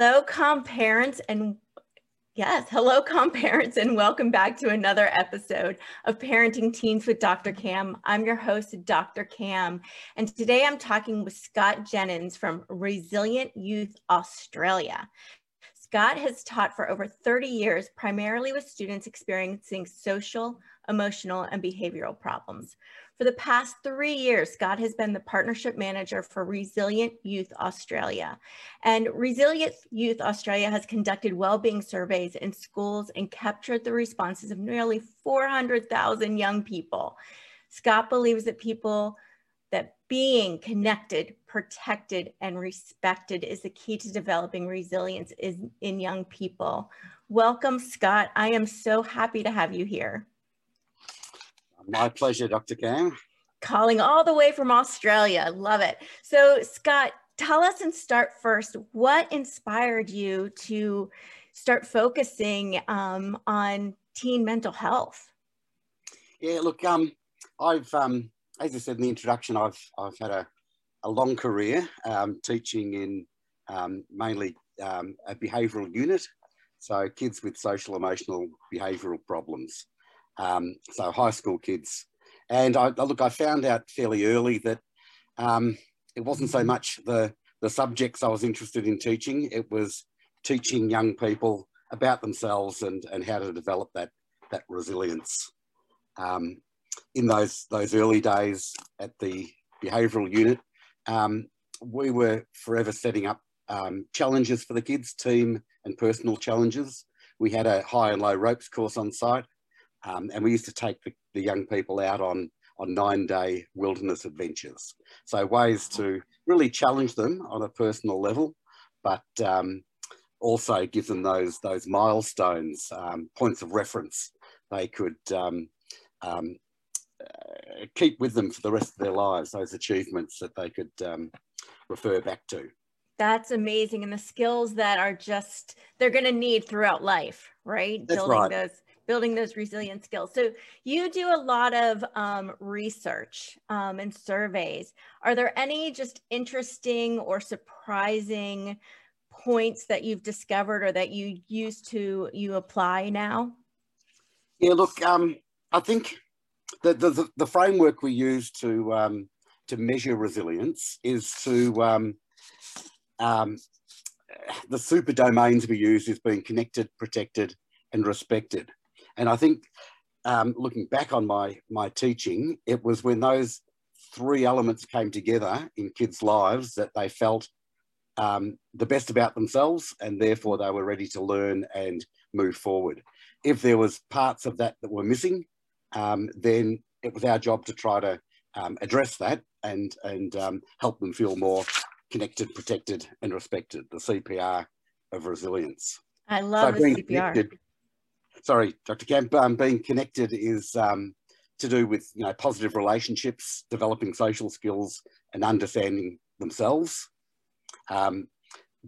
Hello, com parents, and yes, hello, com parents, and welcome back to another episode of Parenting Teens with Dr. Cam. I'm your host, Dr. Cam, and today I'm talking with Scott Jennings from Resilient Youth Australia. Scott has taught for over 30 years, primarily with students experiencing social, emotional, and behavioral problems. For the past three years, Scott has been the partnership manager for Resilient Youth Australia. And Resilient Youth Australia has conducted well-being surveys in schools and captured the responses of nearly 400,000 young people. Scott believes that people that being connected, protected, and respected is the key to developing resilience in, in young people. Welcome, Scott. I am so happy to have you here. My pleasure, Dr. Cam. Calling all the way from Australia. Love it. So, Scott, tell us and start first what inspired you to start focusing um, on teen mental health? Yeah, look, um, I've, um, as I said in the introduction, I've, I've had a, a long career um, teaching in um, mainly um, a behavioural unit, so kids with social, emotional, behavioural problems um, so high school kids. And I, look, I found out fairly early that um, it wasn't so much the, the subjects I was interested in teaching, it was teaching young people about themselves and, and how to develop that, that resilience. Um, in those, those early days at the behavioural unit, um, we were forever setting up um, challenges for the kids, team and personal challenges. We had a high and low ropes course on site um, and we used to take the, the young people out on, on nine day wilderness adventures. So ways to really challenge them on a personal level, but um, also give them those, those milestones, um, points of reference they could um, um, uh, keep with them for the rest of their lives, those achievements that they could um, refer back to. That's amazing. And the skills that are just, they're going to need throughout life, right? That's Building right. those building those resilient skills. So you do a lot of um, research um, and surveys. Are there any just interesting or surprising points that you've discovered or that you use to you apply now? Yeah, look, um, I think the, the, the framework we use to um, to measure resilience is to um, um, the super domains we use is being connected, protected, and respected. And I think um, looking back on my, my teaching, it was when those three elements came together in kids' lives that they felt um, the best about themselves and therefore they were ready to learn and move forward. If there was parts of that that were missing, um, then it was our job to try to um, address that and, and um, help them feel more connected, protected and respected, the CPR of resilience. I love so the CPR sorry, Dr. Cam, um, being connected is um, to do with you know positive relationships, developing social skills, and understanding themselves. Um,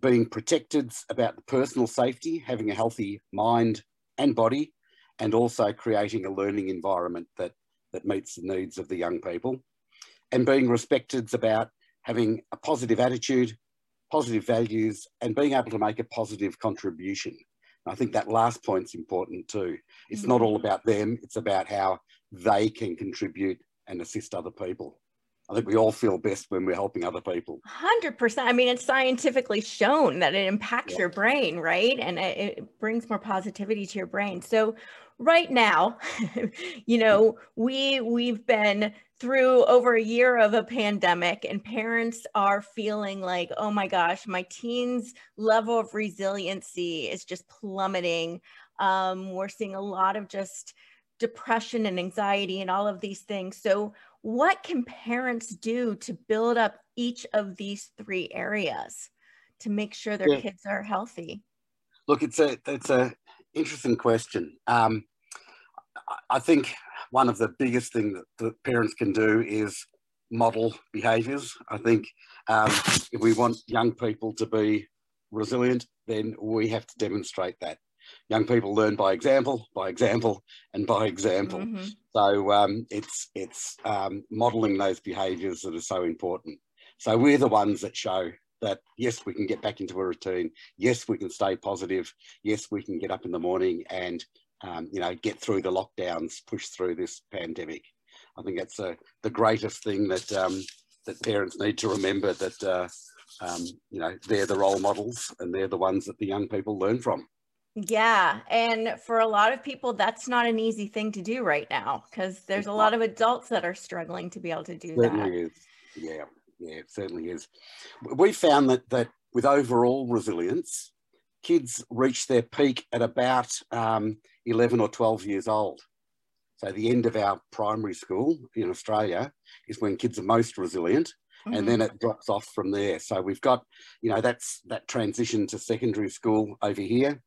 being protected about personal safety, having a healthy mind and body, and also creating a learning environment that that meets the needs of the young people. And being respected about having a positive attitude, positive values, and being able to make a positive contribution. I think that last point's important too. It's not all mm. about them, it's about how they can contribute and assist other people. I think we all feel best when we're helping other people. 100%. I mean, it's scientifically shown that it impacts yeah. your brain, right? And it, it, brings more positivity to your brain. So, right now, you know, we we've been through over a year of a pandemic and parents are feeling like, "Oh my gosh, my teens level of resiliency is just plummeting." Um, we're seeing a lot of just depression and anxiety and all of these things. So, what can parents do to build up each of these three areas to make sure their yeah. kids are healthy? Look, it's a it's a interesting question. Um, I think one of the biggest things that, that parents can do is model behaviours. I think um, if we want young people to be resilient, then we have to demonstrate that. Young people learn by example, by example, and by example. Mm-hmm. So um, it's it's um, modelling those behaviours that are so important. So we're the ones that show that yes, we can get back into a routine. Yes, we can stay positive. Yes, we can get up in the morning and um, you know get through the lockdowns, push through this pandemic. I think that's a, the greatest thing that um, that parents need to remember that uh, um, you know they're the role models and they're the ones that the young people learn from. Yeah, and for a lot of people, that's not an easy thing to do right now because there's a lot of adults that are struggling to be able to do certainly that. Is. Yeah, yeah, it certainly is. We found that that with overall resilience, kids reach their peak at about um, 11 or 12 years old. So the end of our primary school in Australia is when kids are most resilient, mm-hmm. and then it drops off from there. So we've got, you know, that's that transition to secondary school over here.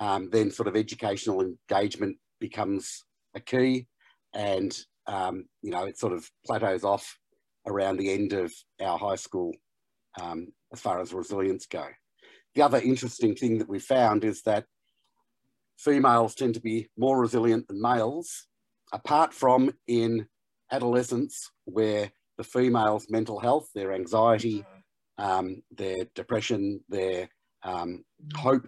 Um, then sort of educational engagement becomes a key, and um, you know it sort of plateaus off around the end of our high school um, as far as resilience go. The other interesting thing that we found is that females tend to be more resilient than males, apart from in adolescence, where the females' mental health, their anxiety, um, their depression, their um, hope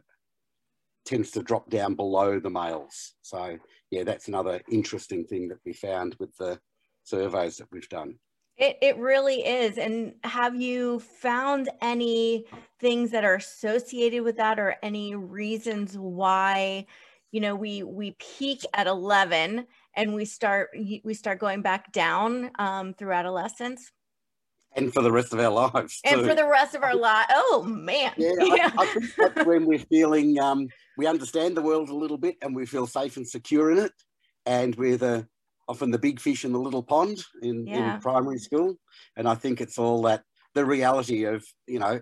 tends to drop down below the males. So, yeah, that's another interesting thing that we found with the surveys that we've done. It, it really is. And have you found any things that are associated with that or any reasons why, you know, we, we peak at 11 and we start, we start going back down um, through adolescence? And for the rest of our lives. And for the rest of our lives. Oh man. Yeah, yeah. I, I, think that's when we're feeling, um, we understand the world a little bit and we feel safe and secure in it. And we're the, often the big fish in the little pond in, yeah. in primary school. And I think it's all that the reality of, you know,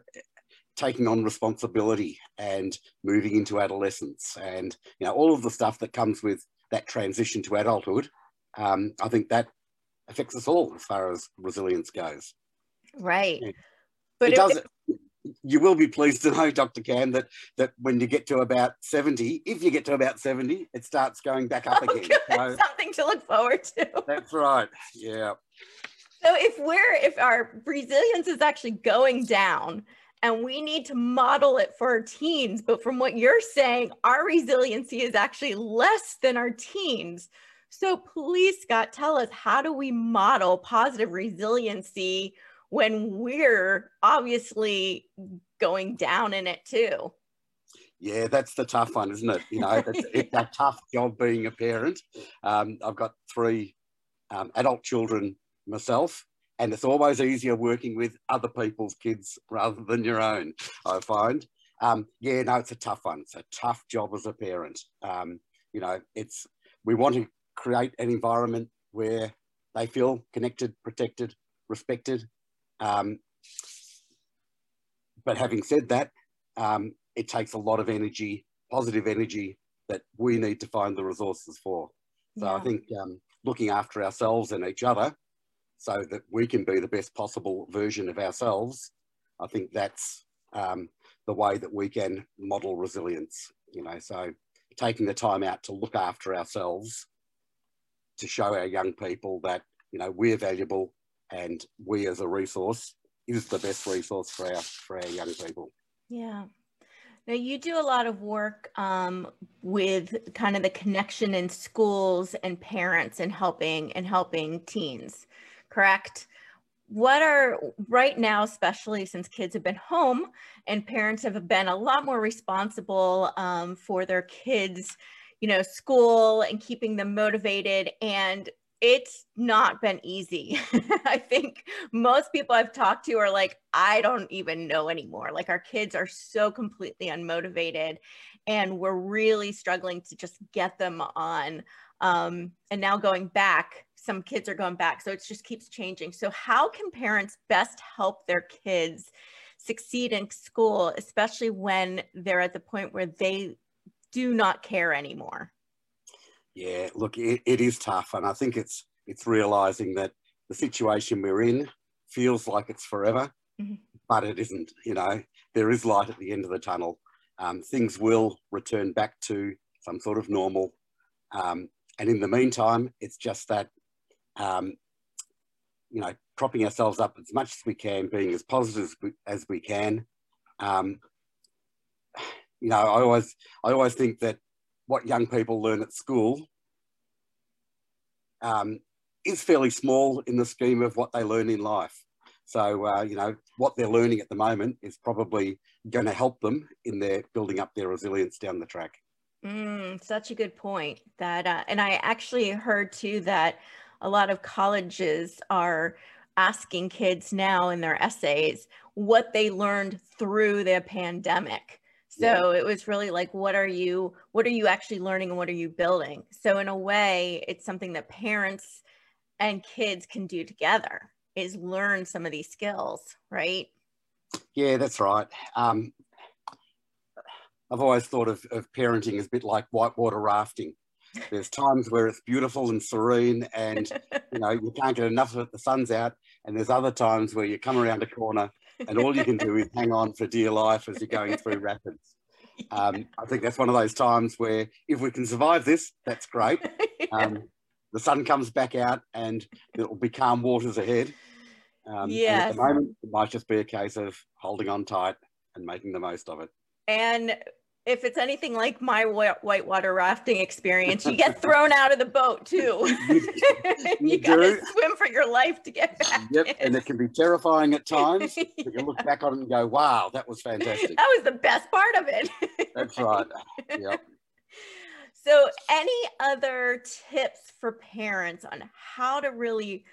taking on responsibility and moving into adolescence and, you know, all of the stuff that comes with that transition to adulthood. Um, I think that affects us all as far as resilience goes. Right. Yeah. But it, it does you will be pleased to know, Dr. Cam, that that when you get to about 70, if you get to about 70, it starts going back up oh, again. So, something to look forward to. That's right. Yeah. So if we're if our resilience is actually going down and we need to model it for our teens, but from what you're saying, our resiliency is actually less than our teens. So please, Scott, tell us how do we model positive resiliency when we're obviously going down in it too. Yeah, that's the tough one, isn't it? You know, it's, it's a tough job being a parent. Um, I've got three um, adult children myself, and it's always easier working with other people's kids rather than your own, I find. Um, yeah, no, it's a tough one. It's a tough job as a parent. Um, you know, it's we want to create an environment where they feel connected, protected, respected, um, but having said that, um, it takes a lot of energy, positive energy that we need to find the resources for. So yeah. I think um, looking after ourselves and each other so that we can be the best possible version of ourselves, I think that's um, the way that we can model resilience, you know, so taking the time out to look after ourselves to show our young people that, you know, we're valuable, and we as a resource is the best resource for our for our young people. Yeah. Now you do a lot of work um, with kind of the connection in schools and parents and helping and helping teens, correct? What are right now, especially since kids have been home and parents have been a lot more responsible um, for their kids, you know, school and keeping them motivated and it's not been easy. I think most people I've talked to are like, I don't even know anymore. Like, our kids are so completely unmotivated, and we're really struggling to just get them on. Um, and now going back, some kids are going back. So it just keeps changing. So, how can parents best help their kids succeed in school, especially when they're at the point where they do not care anymore? Yeah, look, it, it is tough. And I think it's, it's realizing that the situation we're in feels like it's forever, mm-hmm. but it isn't. You know, there is light at the end of the tunnel. Um, things will return back to some sort of normal. Um, and in the meantime, it's just that, um, you know, propping ourselves up as much as we can, being as positive as we, as we can. Um, you know, I always, I always think that what young people learn at school um, is fairly small in the scheme of what they learn in life. So, uh, you know, what they're learning at the moment is probably going to help them in their building up their resilience down the track. Mm, such a good point. That, uh, and I actually heard too that a lot of colleges are asking kids now in their essays what they learned through the pandemic. So yeah. it was really like, what are you, what are you actually learning and what are you building? So in a way, it's something that parents and kids can do together is learn some of these skills, right? Yeah, that's right. Um, I've always thought of, of parenting as a bit like whitewater rafting. There's times where it's beautiful and serene and you know you can't get enough of it, the sun's out, and there's other times where you come around a corner and all you can do is hang on for dear life as you're going through rapids. Um, I think that's one of those times where if we can survive this, that's great. Um, the sun comes back out and it will be calm waters ahead. Um, yeah. At the moment, it might just be a case of holding on tight and making the most of it. And if it's anything like my whitewater rafting experience, you get thrown out of the boat too. you, you gotta swim for your life to get back. Yep, in. and it can be terrifying at times. But you look back on it and go, "Wow, that was fantastic." That was the best part of it. That's right. Yep. So, any other tips for parents on how to really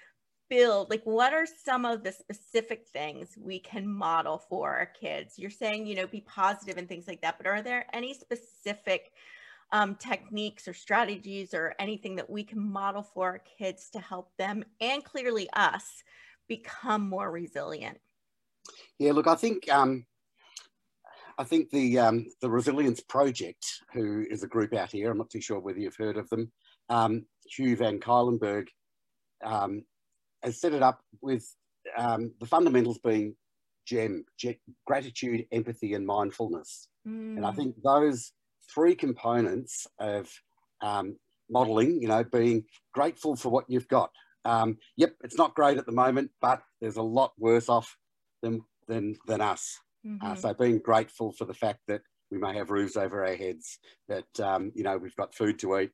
build like what are some of the specific things we can model for our kids? You're saying you know be positive and things like that but are there any specific um, techniques or strategies or anything that we can model for our kids to help them and clearly us become more resilient? Yeah look i think um, i think the um, the resilience project who is a group out here i'm not too sure whether you've heard of them um, hugh van Cuylenburg um, has set it up with um, the fundamentals being GEM, gratitude, empathy, and mindfulness. Mm. And I mm. think those three components of um, modeling, you know, being grateful for what you've got. Um, yep, it's not great at the moment, but there's a lot worse off than than than us. Mm-hmm. Uh, so being grateful for the fact that we may have roofs over our heads, that um, you know we've got food to eat,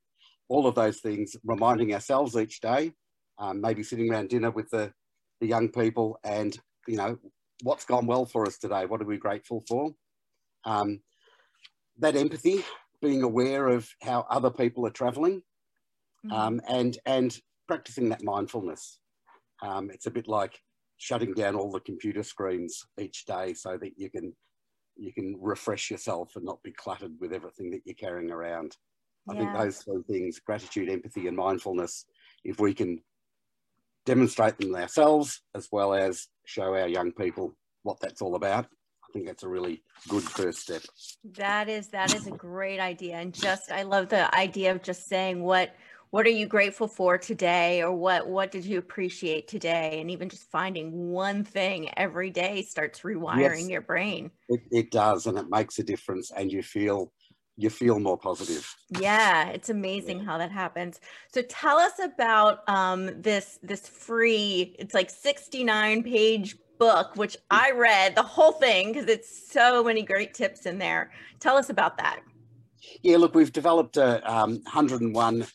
all of those things, reminding ourselves each day um, maybe sitting around dinner with the, the young people and, you know, what's gone well for us today? What are we grateful for? Um, that empathy, being aware of how other people are traveling mm-hmm. um, and, and practicing that mindfulness. Um, it's a bit like shutting down all the computer screens each day so that you can you can refresh yourself and not be cluttered with everything that you're carrying around. I think those three things, gratitude, empathy, and mindfulness, if we can demonstrate them ourselves as well as show our young people what that's all about. I think that's a really good first step. That is that is a great idea. And just I love the idea of just saying what what are you grateful for today or what what did you appreciate today and even just finding one thing every day starts rewiring yes, your brain it, it does and it makes a difference and you feel you feel more positive. Yeah, it's amazing yeah. how that happens. So tell us about um, this this free. It's like sixty nine page book, which I read the whole thing because it's so many great tips in there. Tell us about that. Yeah, look, we've developed a um, 101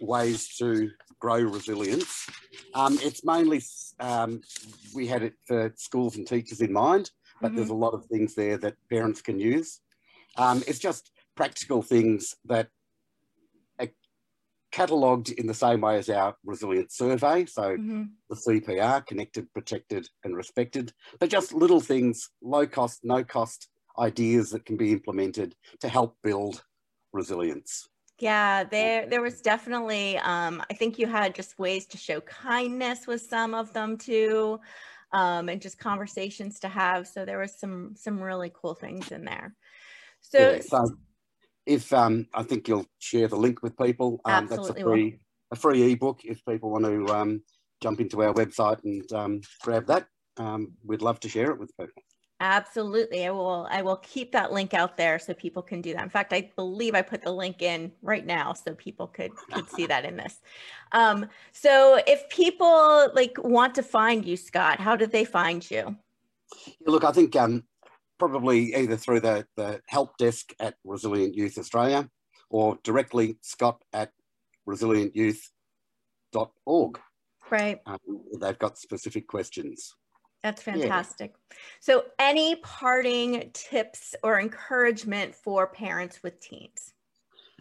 ways to grow resilience. Um, it's mainly um, we had it for schools and teachers in mind, but mm-hmm. there's a lot of things there that parents can use. Um, it's just practical things that are catalogued in the same way as our resilience survey. So mm-hmm. the CPR, connected, protected, and respected. They're just little things, low cost, no cost ideas that can be implemented to help build resilience. Yeah, there there was definitely um, I think you had just ways to show kindness with some of them too. um, and just conversations to have. So there was some some really cool things in there. So, yeah, so if um, I think you'll share the link with people. Um, that's a free will. a free ebook if people want to um, jump into our website and um, grab that. Um, we'd love to share it with people. Absolutely. I will I will keep that link out there so people can do that. In fact, I believe I put the link in right now so people could could see that in this. Um, so if people like want to find you, Scott, how did they find you? Look, I think um, probably either through the, the help desk at Resilient Youth Australia or directly Scott at resilientyouth.org. Right. Um, they've got specific questions. That's fantastic. Yeah. So, any parting tips or encouragement for parents with teens?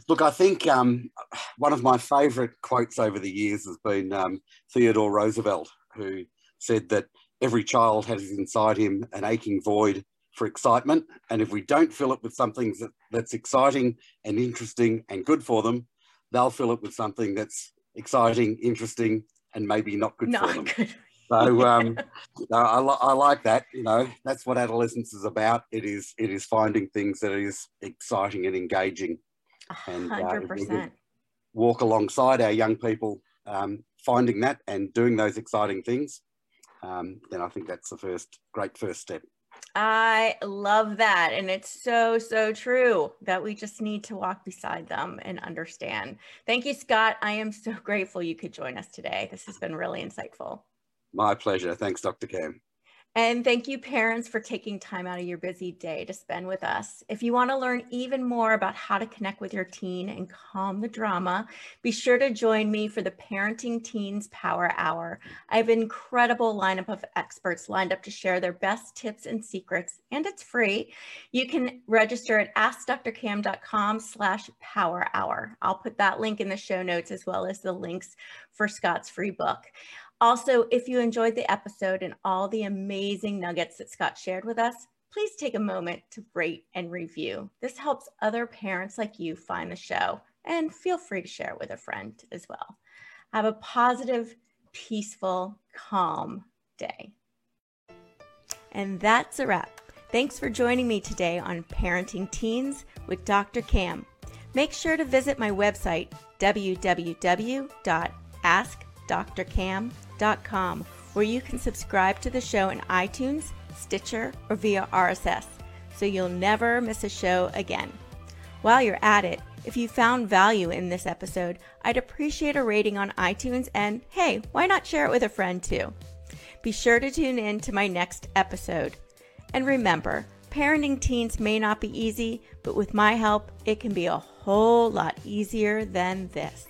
Look, I think um, one of my favourite quotes over the years has been um, Theodore Roosevelt, who said that every child has inside him an aching void for excitement. And if we don't fill it with something that, that's exciting and interesting and good for them, they'll fill it with something that's exciting, interesting, and maybe not good not for them. Good. So um, I, I, like that. You know, that's what adolescence is about. It is it is finding things that is exciting and engaging, and uh, percent walk alongside our young people, um, finding that and doing those exciting things. Um, then I think that's the first great first step. I love that. And it's so, so true that we just need to walk beside them and understand. Thank you, Scott. I am so grateful you could join us today. This has been really insightful. My pleasure. Thanks, Dr. Cam. And thank you, parents, for taking time out of your busy day to spend with us. If you want to learn even more about how to connect with your teen and calm the drama, be sure to join me for the Parenting Teens Power Hour. I have an incredible lineup of experts lined up to share their best tips and secrets, and it's free. You can register at askdrcam.com slash power hour. I'll put that link in the show notes as well as the links for Scott's free book. Also, if you enjoyed the episode and all the amazing nuggets that Scott shared with us, please take a moment to rate and review. This helps other parents like you find the show, and feel free to share with a friend as well. Have a positive, peaceful, calm day. And that's a wrap. Thanks for joining me today on Parenting Teens with Dr. Cam. Make sure to visit my website, www.askdrcam.com where you can subscribe to the show in iTunes, Stitcher, or via RSS, so you'll never miss a show again. While you're at it, if you found value in this episode, I'd appreciate a rating on iTunes and hey, why not share it with a friend too? Be sure to tune in to my next episode. And remember, parenting teens may not be easy, but with my help, it can be a whole lot easier than this.